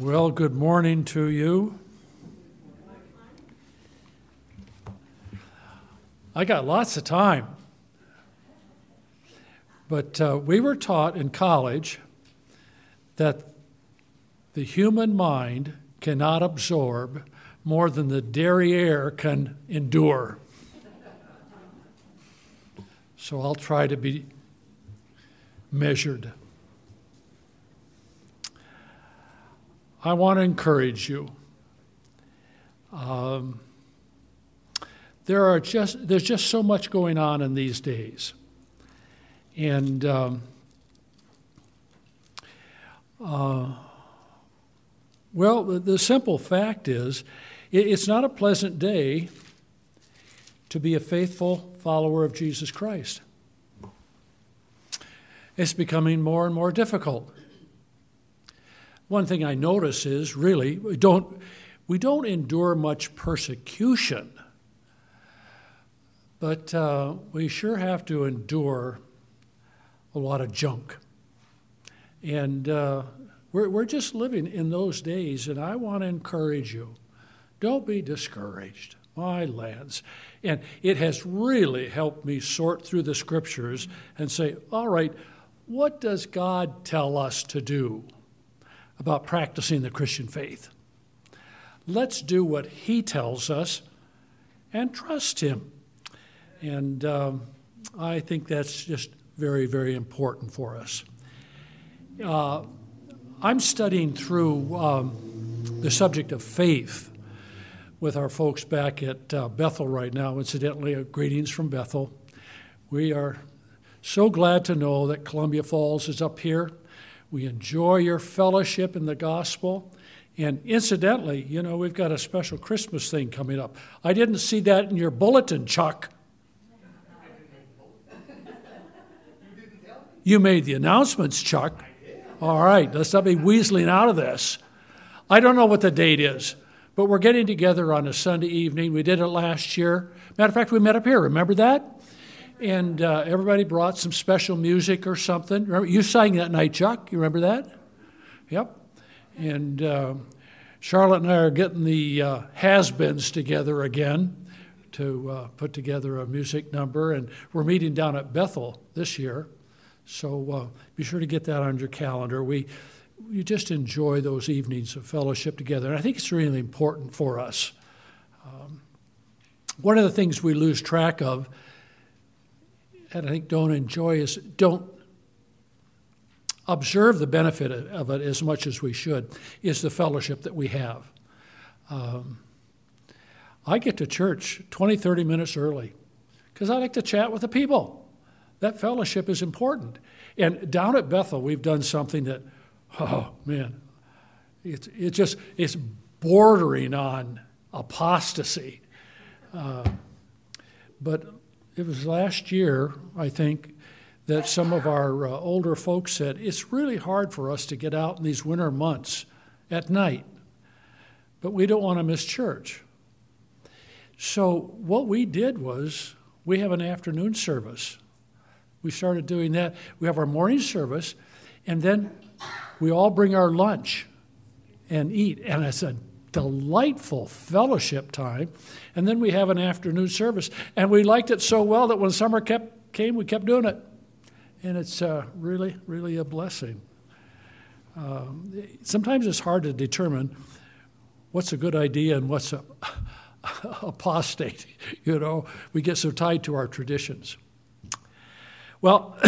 Well, good morning to you. I got lots of time. But uh, we were taught in college that the human mind cannot absorb more than the derriere can endure. So I'll try to be measured. I want to encourage you. Um, there are just there's just so much going on in these days, and um, uh, well, the, the, simple fact is, it, it's not a pleasant day to be a faithful follower of Jesus Christ. It's becoming more and more difficult. One thing I notice is really we don't, we don't endure much persecution, but uh, we sure have to endure a lot of junk. And uh, we're, we're just living in those days, and I want to encourage you don't be discouraged. My lads. And it has really helped me sort through the scriptures and say, all right, what does God tell us to do? About practicing the Christian faith. Let's do what He tells us and trust Him. And um, I think that's just very, very important for us. Uh, I'm studying through um, the subject of faith with our folks back at uh, Bethel right now. Incidentally, uh, greetings from Bethel. We are so glad to know that Columbia Falls is up here we enjoy your fellowship in the gospel. And incidentally, you know, we've got a special Christmas thing coming up. I didn't see that in your bulletin, Chuck. You made the announcements, Chuck. All right, let's not be weaseling out of this. I don't know what the date is, but we're getting together on a Sunday evening. We did it last year. Matter of fact, we met up here. Remember that? And uh, everybody brought some special music or something. Remember, you sang that night, Chuck. You remember that? Yep. And uh, Charlotte and I are getting the uh, has-beens together again to uh, put together a music number, and we're meeting down at Bethel this year. So uh, be sure to get that on your calendar. We we just enjoy those evenings of fellowship together, and I think it's really important for us. Um, one of the things we lose track of and I think don't enjoy is don't observe the benefit of it as much as we should is the fellowship that we have. Um, I get to church 20, 30 minutes early because I like to chat with the people. That fellowship is important. And down at Bethel, we've done something that, oh man, it's, it's just, it's bordering on apostasy. Uh, but it was last year, I think, that some of our uh, older folks said it's really hard for us to get out in these winter months at night, but we don't want to miss church. So, what we did was we have an afternoon service. We started doing that. We have our morning service, and then we all bring our lunch and eat. And it's a delightful fellowship time. And then we have an afternoon service. And we liked it so well that when summer kept, came, we kept doing it. And it's uh, really, really a blessing. Um, sometimes it's hard to determine what's a good idea and what's a, apostate. You know, we get so tied to our traditions. Well,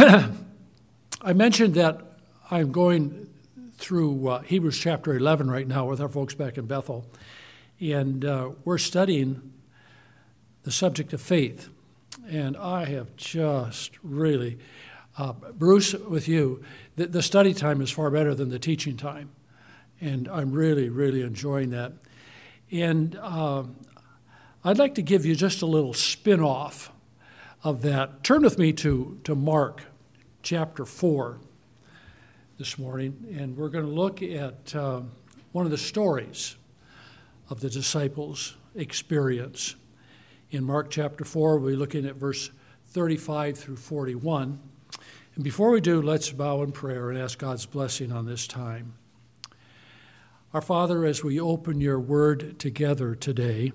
I mentioned that I'm going through uh, Hebrews chapter 11 right now with our folks back in Bethel. And uh, we're studying the subject of faith. And I have just really, uh, Bruce, with you, the, the, study time is far better than the teaching time. And I'm really, really enjoying that. And um, I'd like to give you just a little spin off of that. Turn with me to, to Mark chapter 4 this morning, and we're going to look at uh, one of the stories of the disciples' experience. In Mark chapter 4, we'll be looking at verse 35 through 41. And before we do, let's bow in prayer and ask God's blessing on this time. Our Father, as we open your word together today,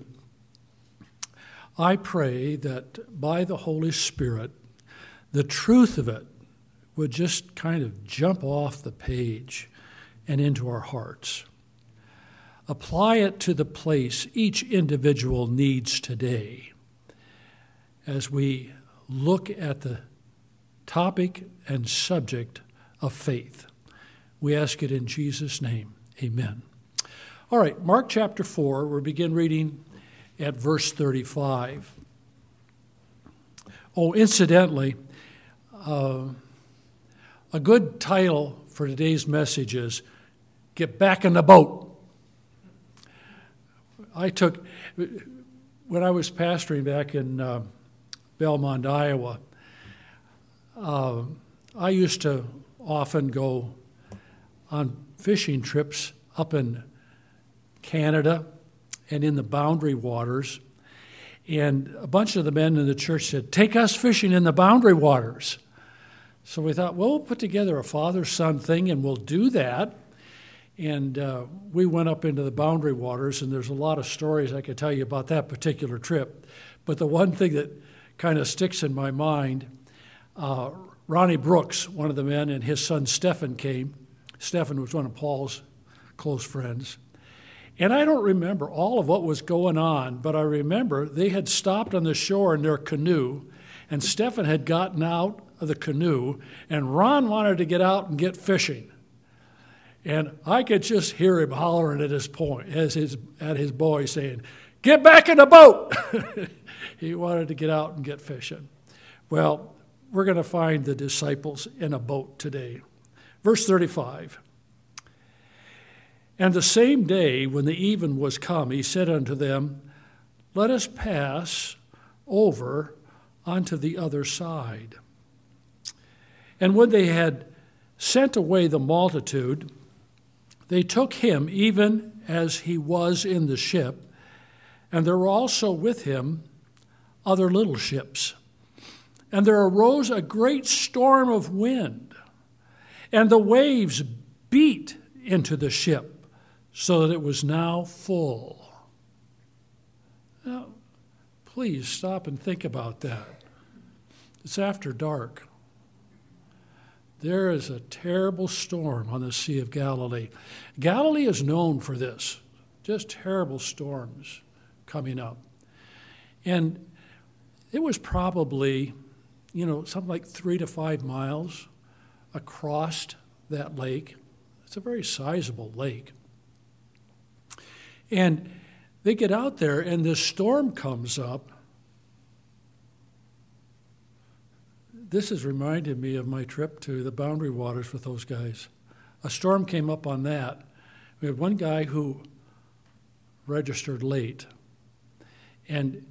I pray that by the Holy Spirit, the truth of it would just kind of jump off the page and into our hearts. Apply it to the place each individual needs today as we look at the topic and subject of faith. We ask it in Jesus' name. Amen. All right, Mark chapter 4, we'll begin reading at verse 35. Oh, incidentally, uh, a good title for today's message is Get Back in the Boat. I took, when I was pastoring back in uh, Belmond, Iowa, uh, I used to often go on fishing trips up in Canada and in the boundary waters. And a bunch of the men in the church said, Take us fishing in the boundary waters. So we thought, well, we'll put together a father son thing and we'll do that. And uh, we went up into the boundary waters, and there's a lot of stories I could tell you about that particular trip. But the one thing that kind of sticks in my mind uh, Ronnie Brooks, one of the men, and his son Stephen came. Stephen was one of Paul's close friends. And I don't remember all of what was going on, but I remember they had stopped on the shore in their canoe, and Stephen had gotten out of the canoe, and Ron wanted to get out and get fishing. And I could just hear him hollering at his point, as his, at his boy saying, Get back in the boat! he wanted to get out and get fishing. Well, we're going to find the disciples in a boat today. Verse 35 And the same day, when the even was come, he said unto them, Let us pass over unto the other side. And when they had sent away the multitude, they took him even as he was in the ship, and there were also with him other little ships. And there arose a great storm of wind, and the waves beat into the ship, so that it was now full. Now, please stop and think about that. It's after dark. There is a terrible storm on the Sea of Galilee. Galilee is known for this, just terrible storms coming up. And it was probably you know, something like three to five miles across that lake. It's a very sizable lake. And they get out there, and this storm comes up. This has reminded me of my trip to the Boundary Waters with those guys. A storm came up on that. We had one guy who registered late, and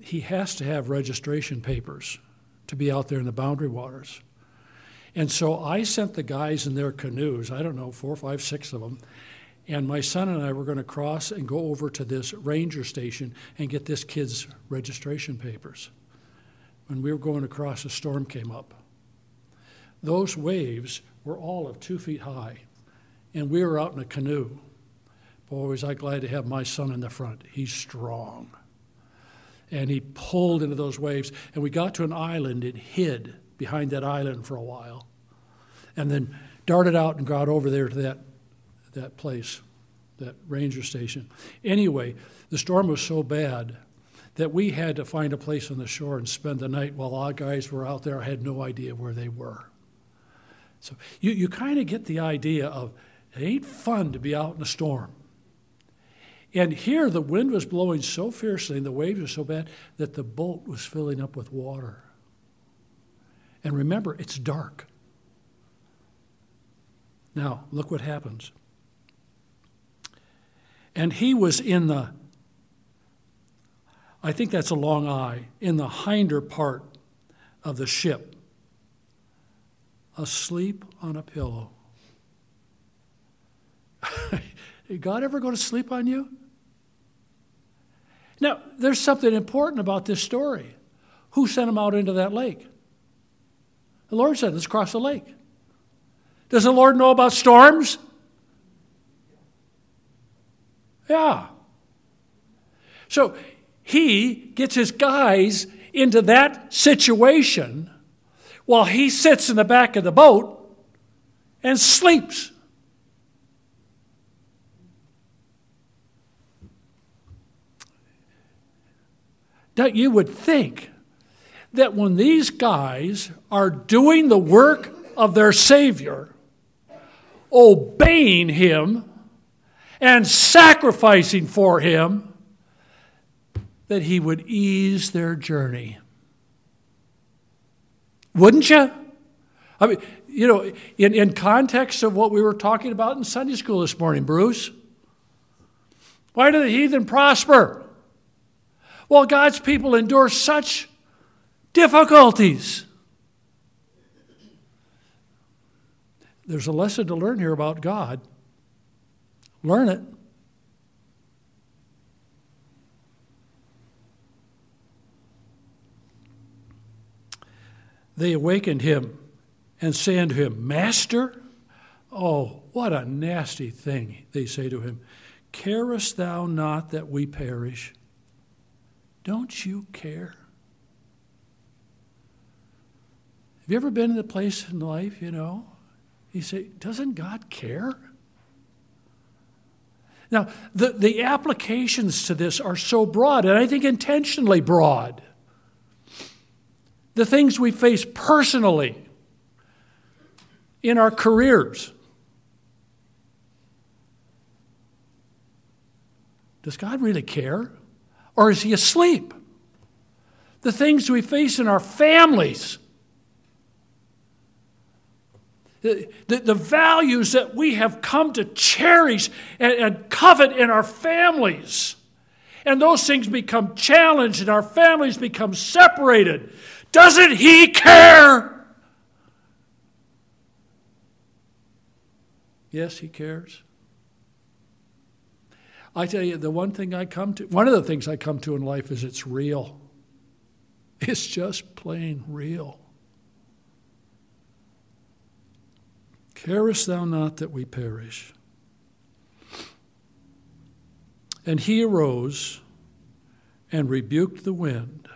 he has to have registration papers to be out there in the boundary waters. And so I sent the guys in their canoes, I don't know, four, five, six of them, and my son and I were going to cross and go over to this ranger station and get this kid's registration papers. When we were going across, a storm came up. Those waves were all of two feet high, and we were out in a canoe. Boy, was I glad to have my son in the front. He's strong and he pulled into those waves. And we got to an island and hid behind that island for a while, and then darted out and got over there to that, that place, that ranger station. Anyway, the storm was so bad that we had to find a place on the shore and spend the night while our guys were out there. I had no idea where they were. So you, you kind of get the idea of it ain't fun to be out in a storm. And here the wind was blowing so fiercely and the waves were so bad that the boat was filling up with water. And remember, it's dark. Now, look what happens. And he was in the, I think that's a long eye, in the hinder part of the ship, asleep on a pillow. Did God ever go to sleep on you? Now, there's something important about this story. Who sent him out into that lake? The Lord said, let's cross the lake. Does the Lord know about storms? Yeah. So he gets his guys into that situation while he sits in the back of the boat and sleeps. Now, you would think that when these guys are doing the work of their Savior, obeying Him, and sacrificing for Him, that He would ease their journey. Wouldn't you? I mean, you know, in, in context of what we were talking about in Sunday school this morning, Bruce, why do the heathen prosper? Well, God's people endure such difficulties. There's a lesson to learn here about God. Learn it. They awakened him and say unto him, Master? Oh, what a nasty thing, they say to him. Carest thou not that we perish? Don't you care? Have you ever been in a place in life, you know? You say, doesn't God care? Now, the, the applications to this are so broad, and I think intentionally broad. The things we face personally in our careers. Does God really care? Or is He asleep? The things we face in our families the, the, the, values that we have come to cherish and, and covet in our families. And those things become challenged and our families become separated. Doesn't He care? Yes, He cares. I tell you, the one thing I come to, one of the things I come to in life is it's real. It's just plain real. Carest thou not that we perish? And he arose and rebuked the wind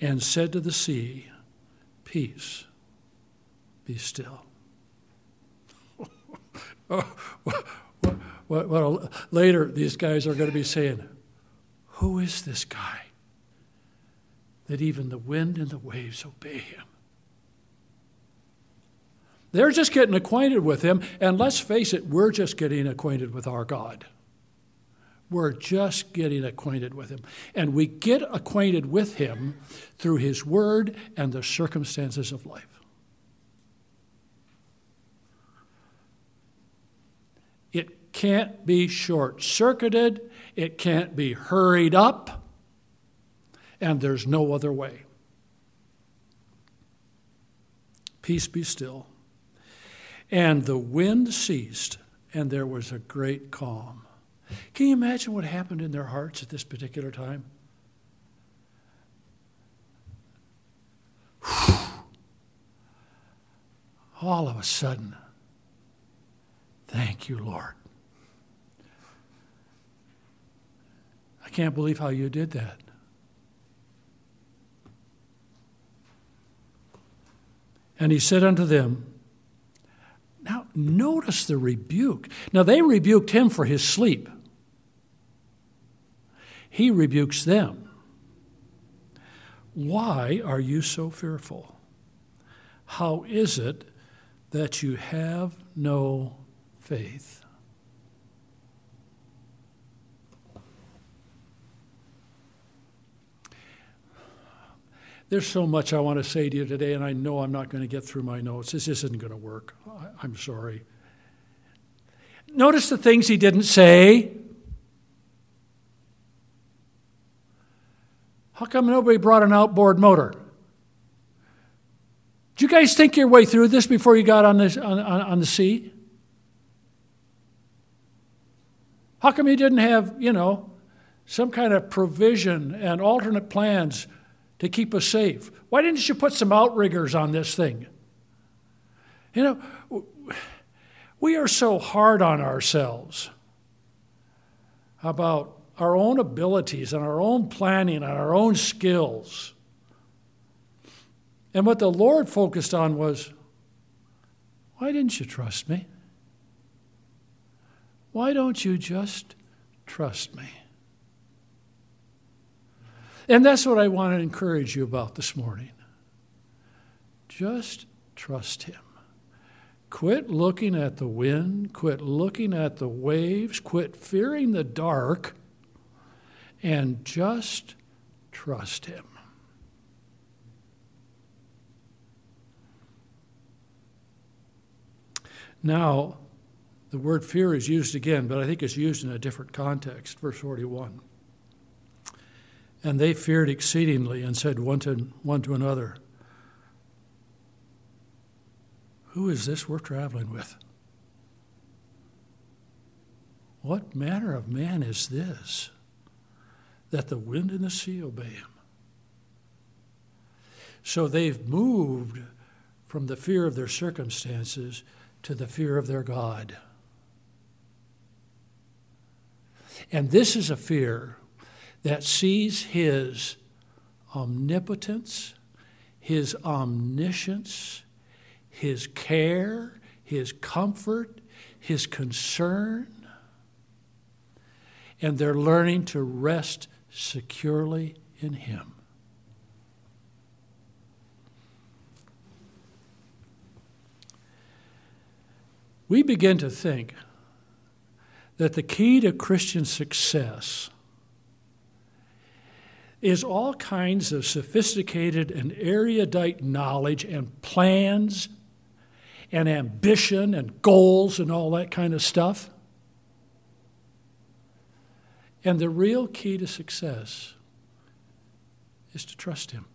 and said to the sea, Peace, be still. well, later, these guys are going to be saying, Who is this guy that even the wind and the waves obey him? They're just getting acquainted with him, and let's face it, we're just getting acquainted with our God. We're just getting acquainted with him. And we get acquainted with him through his word and the circumstances of life. It can't be short circuited, it can't be hurried up, and there's no other way. Peace be still. And the wind ceased, and there was a great calm. Can you imagine what happened in their hearts at this particular time? All of a sudden, thank you, Lord. I can't believe how you did that. And he said unto them, now, notice the rebuke. Now, they rebuked him for his sleep, he rebukes them. Why are you so fearful? How is it that you have no faith? There's so much I want to say to you today, and I know I'm not going to get through my notes. This isn't going to work. I'm sorry. Notice the things he didn't say. How come nobody brought an outboard motor? Did you guys think your way through this before you got on, this, on, on, on the sea? How come you didn't have, you know, some kind of provision and alternate plans to keep us safe. Why didn't you put some outriggers on this thing? You know, we are so hard on ourselves. about our own abilities and our own planning and our own skills. And what the Lord focused on was why didn't you trust me? Why don't you just trust me? And that's what I want to encourage you about this morning. Just trust Him. Quit looking at the wind, quit looking at the waves, quit fearing the dark, and just trust Him. Now, the word fear is used again, but I think it's used in a different context. Verse 41. And they feared exceedingly and said one to, one to another, Who is this we're traveling with? What manner of man is this that the wind and the sea obey him? So they've moved from the fear of their circumstances to the fear of their God. And this is a fear that sees his omnipotence, his omniscience, his care, his comfort, his concern. And they're learning to rest securely in him. We begin to think that the key to Christian success is all kinds of sophisticated and erudite knowledge and plans and ambition and goals and all that kind of stuff. And the real key to success is to trust Him.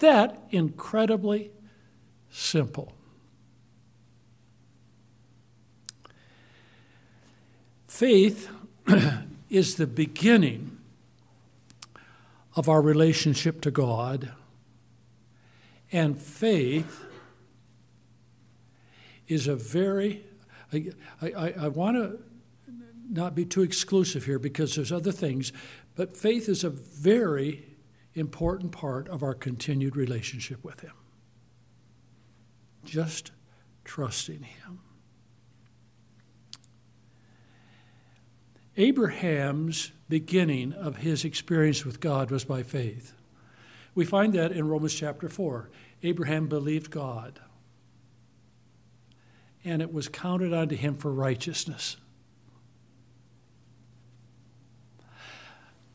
That incredibly simple. Faith is the beginning of our relationship to God. And faith is a very, I, I, I want to not be too exclusive here because there's other things, but faith is a very important part of our continued relationship with Him. Just trusting Him. Abraham's beginning of his experience with God was by faith. We find that in Romans chapter 4. Abraham believed God, and it was counted unto him for righteousness.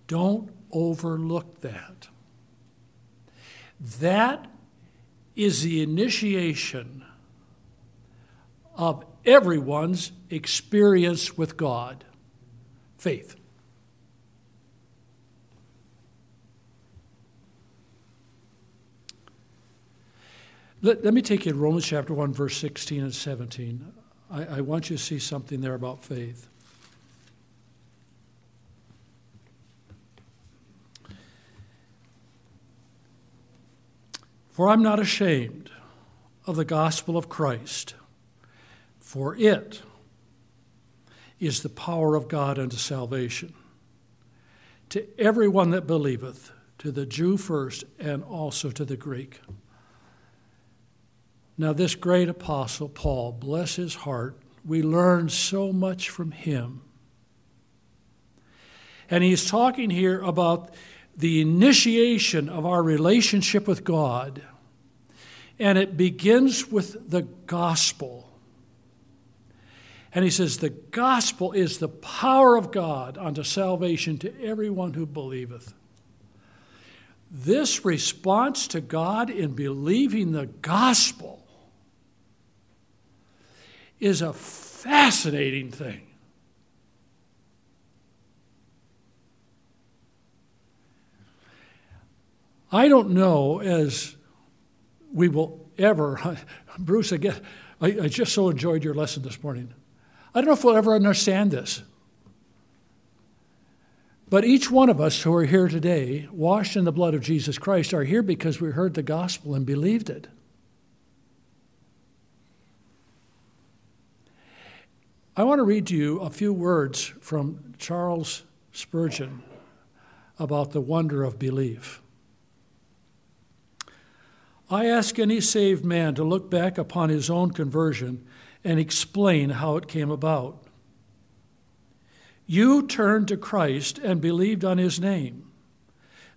Don't overlook that. That is the initiation of everyone's experience with God faith. Let, let me take you to Romans chapter 1, verse 16 and 17. I, I want you to see something there about faith. For I'm not ashamed of the gospel of Christ, for it is the power of God unto salvation to everyone that believeth, to the Jew first, and also to the Greek. Now, this great apostle, Paul, bless his heart, we learn so much from him. And he's talking here about the initiation of our relationship with God. And it begins with the gospel. And he says, The gospel is the power of God unto salvation to everyone who believeth. This response to God in believing the gospel is a fascinating thing. I don't know as we will ever, Bruce, again, I, I just so enjoyed your lesson this morning. I don't know if we'll ever understand this. But each one of us who are here today, washed in the blood of Jesus Christ, are here because we heard the gospel and believed it. I want to read to you a few words from Charles Spurgeon about the wonder of belief. I ask any saved man to look back upon his own conversion and explain how it came about. You turned to Christ and believed on his name.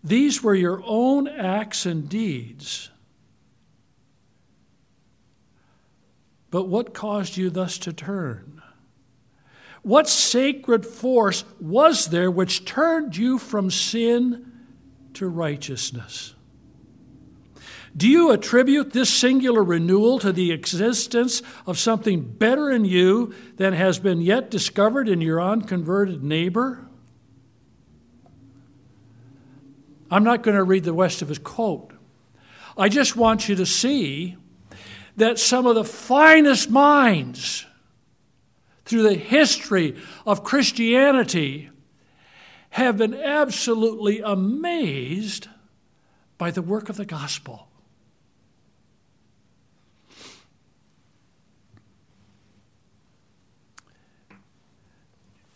These were your own acts and deeds. But what caused you thus to turn? What sacred force was there which turned you from sin to righteousness? Do you attribute this singular renewal to the existence of something better in you than has been yet discovered in your unconverted neighbor? I'm not going to read the rest of his quote. I just want you to see that some of the finest minds through the history of Christianity have been absolutely amazed by the work of the gospel.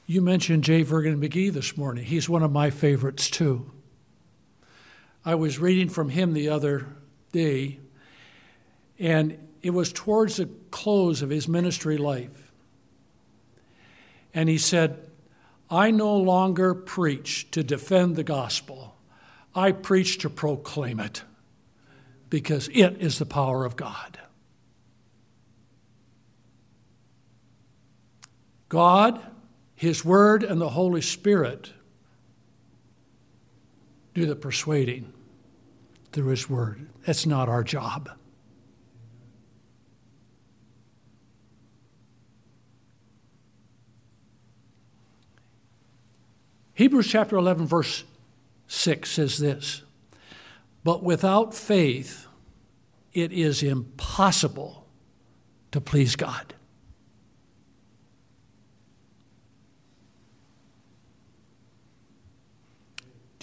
You mentioned J. Vernon McGee this morning. He's one of my favorites, too. I was reading from him the other day, and it was towards the close of his ministry life. And he said, I no longer preach to defend the gospel, I preach to proclaim it because it is the power of God. God his Word and the Holy Spirit do the persuading through His Word. That's not our job. Hebrews chapter 11, verse 6 says this But without faith, it is impossible to please God.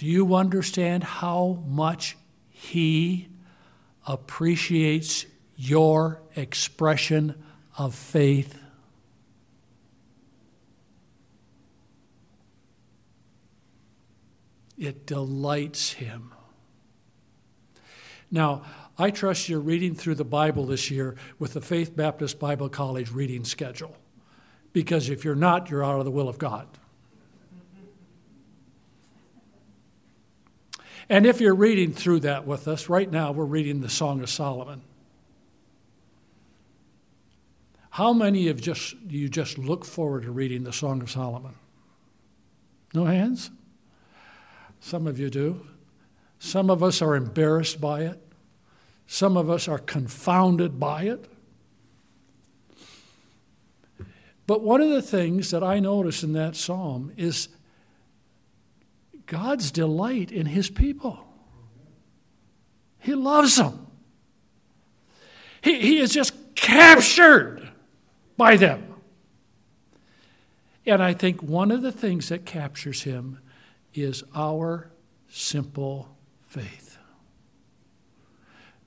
Do you understand how much He appreciates your expression of faith? It delights Him. Now, I trust you're reading through the Bible this year with the Faith Baptist Bible College reading schedule. Because if you're not, you're out of the will of God. And if you're reading through that with us, right now we're reading the Song of Solomon. How many of just you just look forward to reading the Song of Solomon? No hands? Some of you do. Some of us are embarrassed by it. Some of us are confounded by it. But one of the things that I notice in that psalm is God's delight in his people. He loves them. He, he is just captured by them. And I think one of the things that captures him is our simple faith.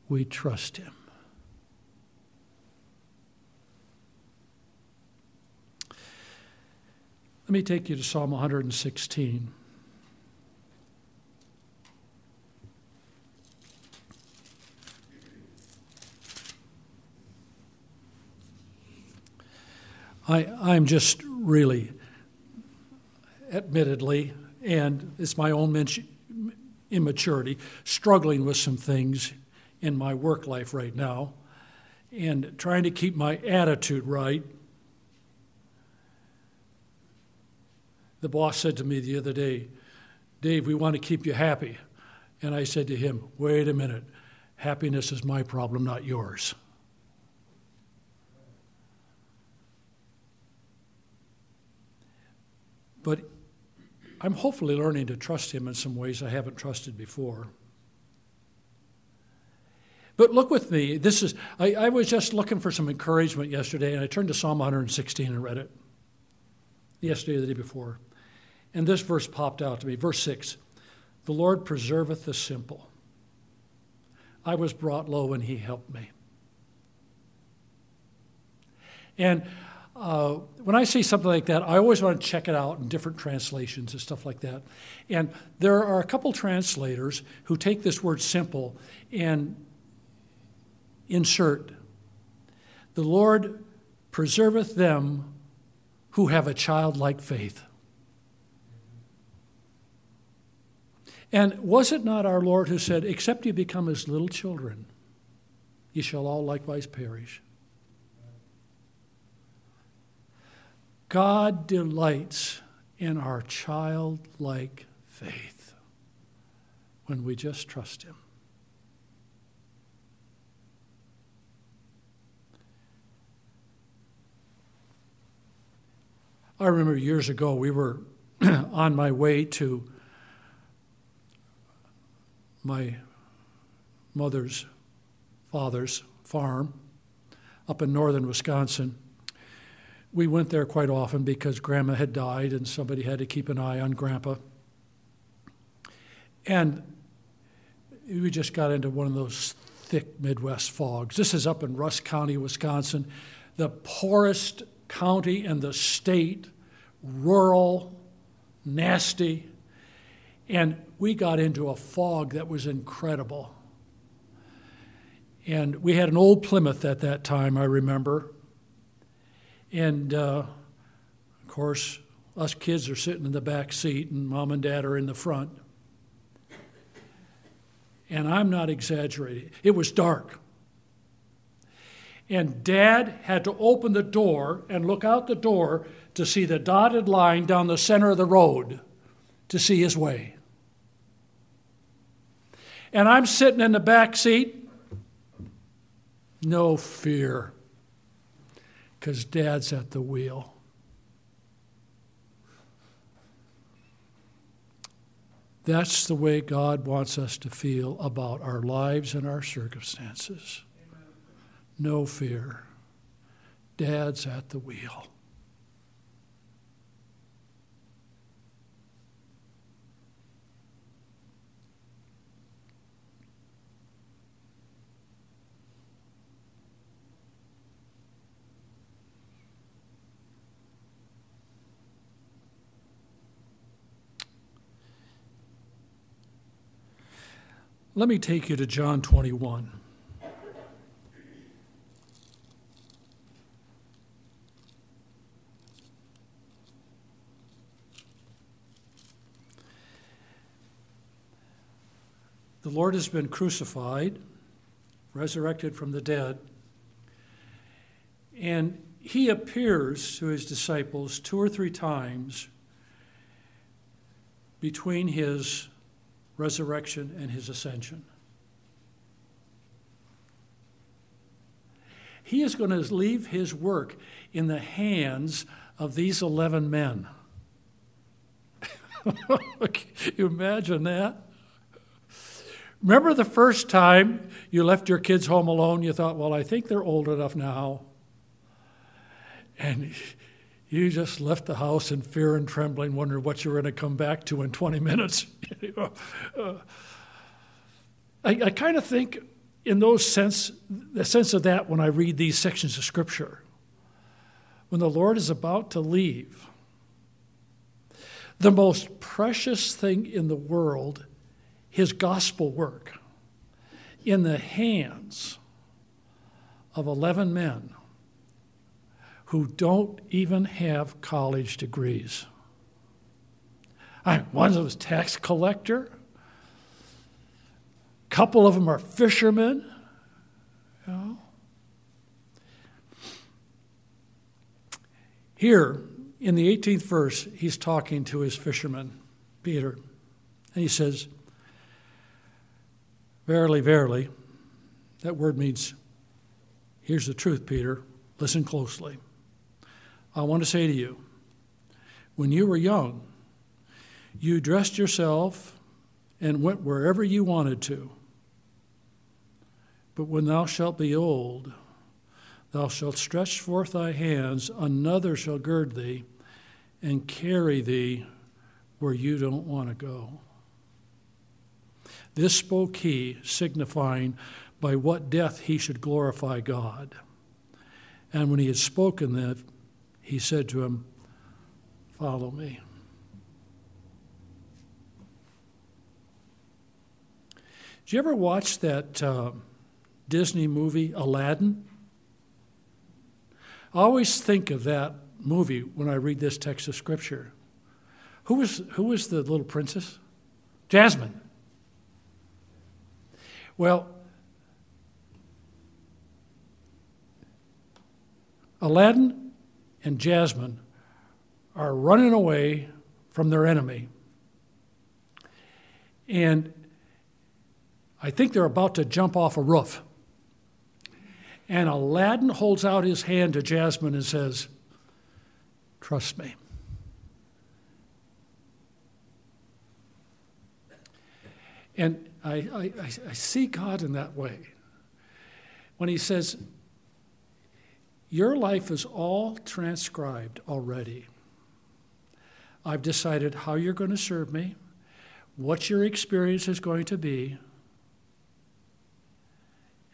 We trust him. Let me take you to Psalm 116. I, I'm just really, admittedly, and it's my own immaturity, struggling with some things in my work life right now and trying to keep my attitude right. The boss said to me the other day, Dave, we want to keep you happy. And I said to him, wait a minute, happiness is my problem, not yours. But I'm hopefully learning to trust him in some ways I haven't trusted before. But look with me. This is I, I, was just looking for some encouragement yesterday, and I turned to Psalm 116 and read it. Yesterday or the day before. And this verse popped out to me. Verse 6. The Lord preserveth the simple. I was brought low and he helped me. And uh, when I see something like that, I always want to check it out in different translations and stuff like that. And there are a couple translators who take this word simple and insert the Lord preserveth them who have a childlike faith. And was it not our Lord who said, Except you become as little children, ye shall all likewise perish? God delights in our childlike faith when we just trust Him. I remember years ago, we were on my way to my mother's father's farm up in northern Wisconsin. We went there quite often because Grandma had died and somebody had to keep an eye on Grandpa. And we just got into one of those thick Midwest fogs. This is up in Rusk County, Wisconsin, the poorest county in the state, rural, nasty. And we got into a fog that was incredible. And we had an old Plymouth at that time, I remember. And uh, of course, us kids are sitting in the back seat, and mom and dad are in the front. And I'm not exaggerating, it was dark. And dad had to open the door and look out the door to see the dotted line down the center of the road to see his way. And I'm sitting in the back seat, no fear, because dad's at the wheel. That's the way God wants us to feel about our lives and our circumstances no fear. Dad's at the wheel. Let me take you to John 21. The Lord has been crucified, resurrected from the dead, and he appears to his disciples two or three times between his resurrection and his ascension. He is going to leave his work in the hands of these 11 men. Can you imagine that? Remember the first time you left your kids home alone? You thought, well, I think they're old enough now. And you just left the house in fear and trembling, wondering what you were going to come back to in 20 minutes. I, I kind of think, in those sense, the sense of that when I read these sections of Scripture, when the Lord is about to leave, the most precious thing in the world his gospel work in the hands of 11 men who don't even have college degrees. I, one was tax collector. A couple of them are fishermen. You know. Here, in the 18th verse, he's talking to his fisherman, Peter, and he says, Verily, verily, that word means, here's the truth, Peter. Listen closely. I want to say to you, when you were young, you dressed yourself and went wherever you wanted to. But when thou shalt be old, thou shalt stretch forth thy hands, another shall gird thee and carry thee where you don't want to go. This spoke he, signifying by what death he should glorify God. And when he had spoken that, he said to him, Follow me. Did you ever watch that uh, Disney movie, Aladdin? I always think of that movie when I read this text of Scripture. Who was, who was the little princess? Jasmine. Well, Aladdin and Jasmine are running away from their enemy. And I think they're about to jump off a roof. And Aladdin holds out his hand to Jasmine and says, Trust me. And I, I, I, see God in that way. When He says, Your life is all transcribed already. I've decided how you're going to serve me, what your experience is going to be,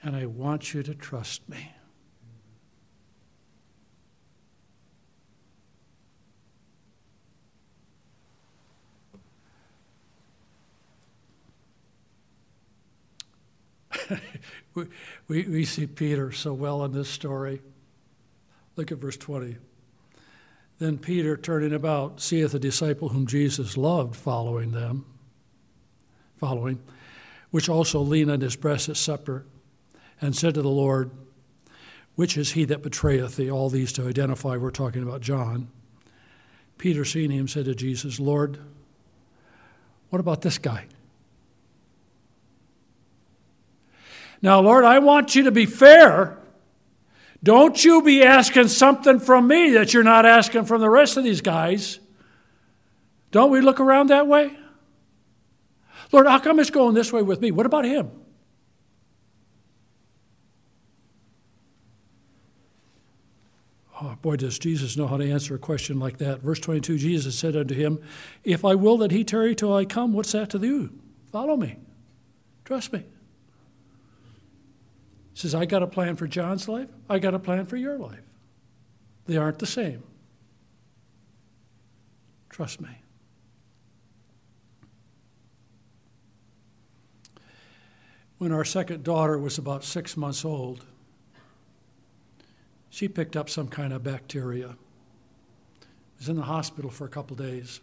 and I want you to trust me. we, we, we see Peter so well in this story. Look at verse 20. Then Peter, turning about, seeth a disciple whom Jesus loved following them, following, which also leaned on his breast at supper, and said to the Lord, Which is he that betrayeth thee? All these to identify, we're talking about John. Peter, seeing him, said to Jesus, Lord, what about this guy? Now, Lord, I want you to be fair. Don't you be asking something from me that you're not asking from the rest of these guys. Don't we look around that way? Lord, how come it's going this way with me? What about him? Oh, boy, does Jesus know how to answer a question like that. Verse 22 Jesus said unto him, If I will that he tarry till I come, what's that to you? Follow me. Trust me. He says, I got a plan for John's life, I got a plan for your life. They aren't the same. Trust me. When our second daughter was about six months old, she picked up some kind of bacteria. Was in the hospital for a couple days.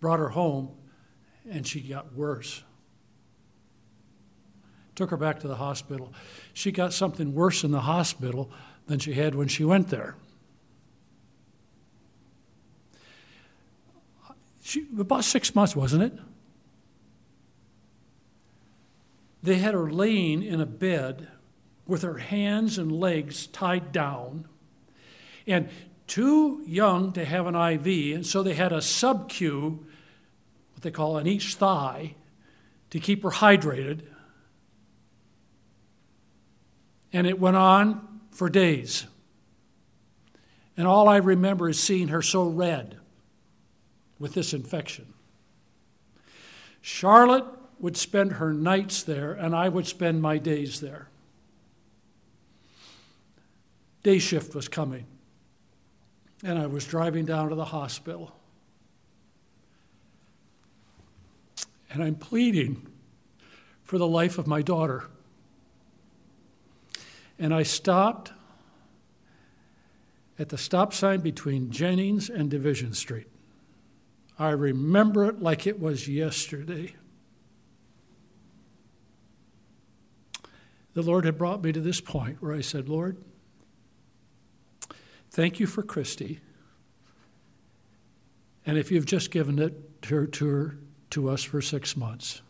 Brought her home, and she got worse took her back to the hospital. She got something worse in the hospital than she had when she went there. She, about six months, wasn't it? They had her laying in a bed with her hands and legs tied down and too young to have an IV, and so they had a sub Q, what they call on each thigh, to keep her hydrated. And it went on for days. And all I remember is seeing her so red with this infection. Charlotte would spend her nights there, and I would spend my days there. Day shift was coming, and I was driving down to the hospital. And I'm pleading for the life of my daughter. And I stopped at the stop sign between Jennings and Division Street. I remember it like it was yesterday. The Lord had brought me to this point where I said, Lord, thank you for Christy. And if you've just given it to to, to us for six months,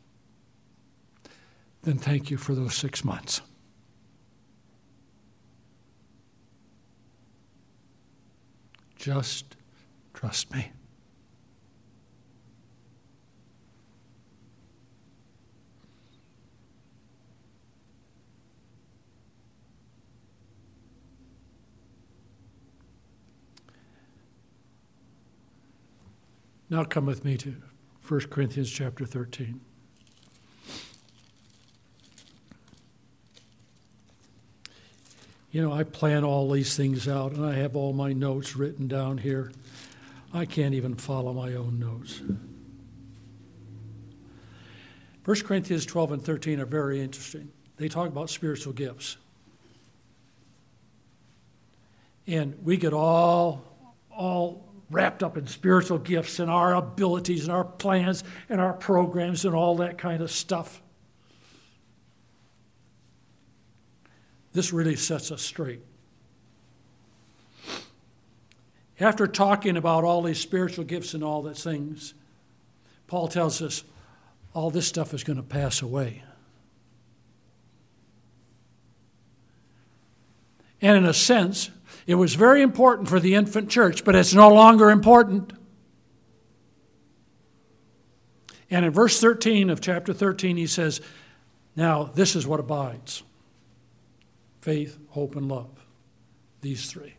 then thank you for those six months. Just trust me. Now come with me to 1 Corinthians chapter 13. You know, I plan all these things out and I have all my notes written down here. I can't even follow my own notes. 1 Corinthians 12 and 13 are very interesting. They talk about spiritual gifts. And we get all, all wrapped up in spiritual gifts and our abilities and our plans and our programs and all that kind of stuff. This really sets us straight. After talking about all these spiritual gifts and all these things, Paul tells us all this stuff is going to pass away. And in a sense, it was very important for the infant church, but it's no longer important. And in verse 13 of chapter 13, he says, Now this is what abides faith, hope, and love. These three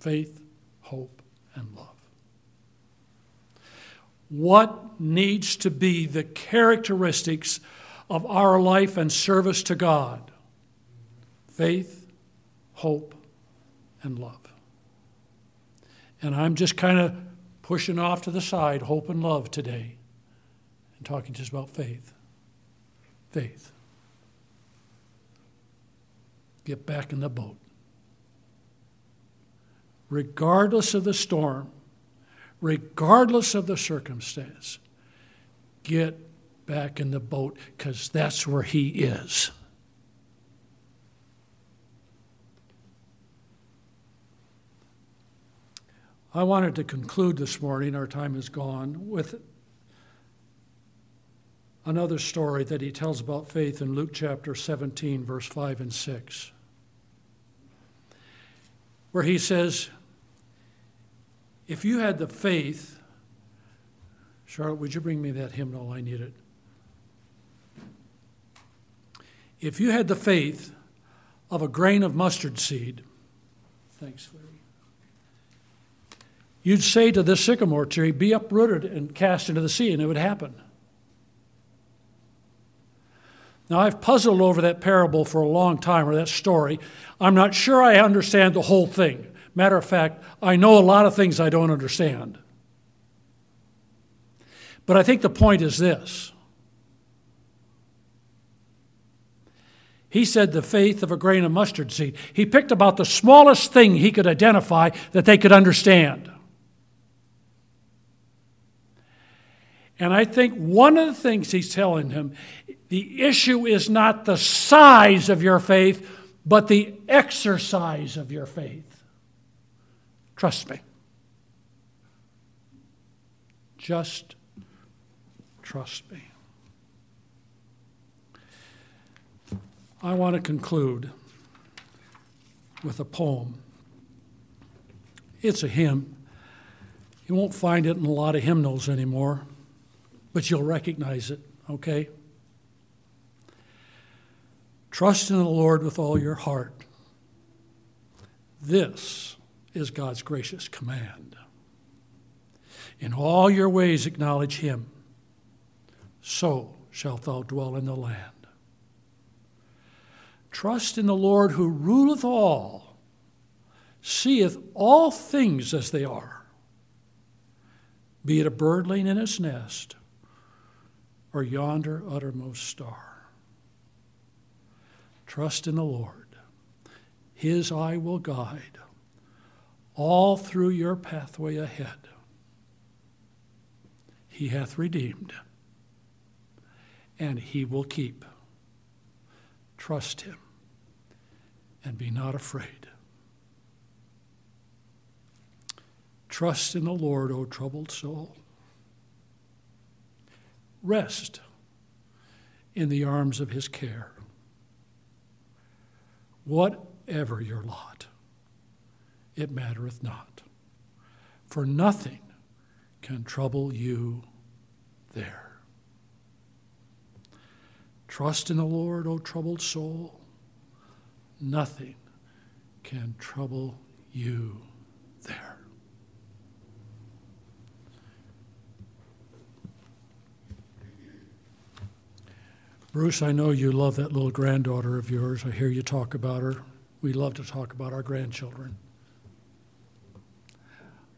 faith, hope, and love. What needs to be the characteristics of our life and service to God? Faith, hope, and love. And I'm just kind of pushing off to the side hope and love today and talking just about faith. Faith. Get back in the boat. Regardless of the storm, regardless of the circumstance, get back in the boat because that's where He is. I wanted to conclude this morning, our time is gone, with another story that he tells about faith in Luke chapter 17, verse 5 and 6, where he says, If you had the faith, Charlotte, would you bring me that hymnal? I need it. If you had the faith of a grain of mustard seed, thanks, Larry You'd say to this sycamore tree, Be uprooted and cast into the sea, and it would happen. Now, I've puzzled over that parable for a long time, or that story. I'm not sure I understand the whole thing. Matter of fact, I know a lot of things I don't understand. But I think the point is this He said the faith of a grain of mustard seed. He picked about the smallest thing he could identify that they could understand. And I think one of the things he's telling him the issue is not the size of your faith, but the exercise of your faith. Trust me. Just trust me. I want to conclude with a poem. It's a hymn. You won't find it in a lot of hymnals anymore but you'll recognize it, okay? Trust in the Lord with all your heart. This is God's gracious command. In all your ways acknowledge Him, so shalt thou dwell in the land. Trust in the Lord who ruleth all, seeth all things as they are, be it a birdling in its nest or yonder uttermost star. Trust in the Lord. His eye will guide all through your pathway ahead. He hath redeemed, and he will keep. Trust him, and be not afraid. Trust in the Lord, O troubled soul. Rest in the arms of his care. Whatever your lot, it mattereth not, for nothing can trouble you there. Trust in the Lord, O troubled soul. Nothing can trouble you there. Bruce, I know you love that little granddaughter of yours. I hear you talk about her. We love to talk about our grandchildren.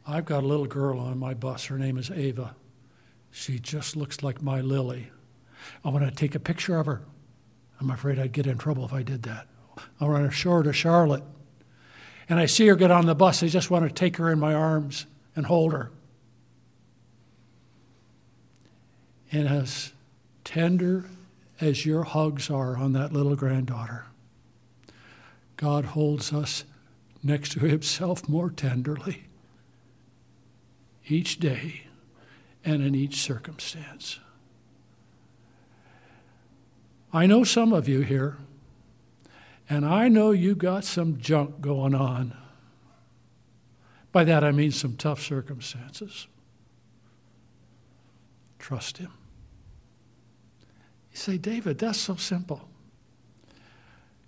I've got a little girl on my bus. Her name is Ava. She just looks like my Lily. I want to take a picture of her. I'm afraid I'd get in trouble if I did that. I show her to Charlotte. And I see her get on the bus. I just want to take her in my arms and hold her. And as tender as your hugs are on that little granddaughter, God holds us next to Himself more tenderly each day and in each circumstance. I know some of you here, and I know you got some junk going on. By that I mean some tough circumstances. Trust Him. You say, David, that's so simple.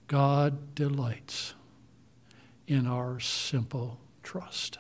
God delights in our simple trust.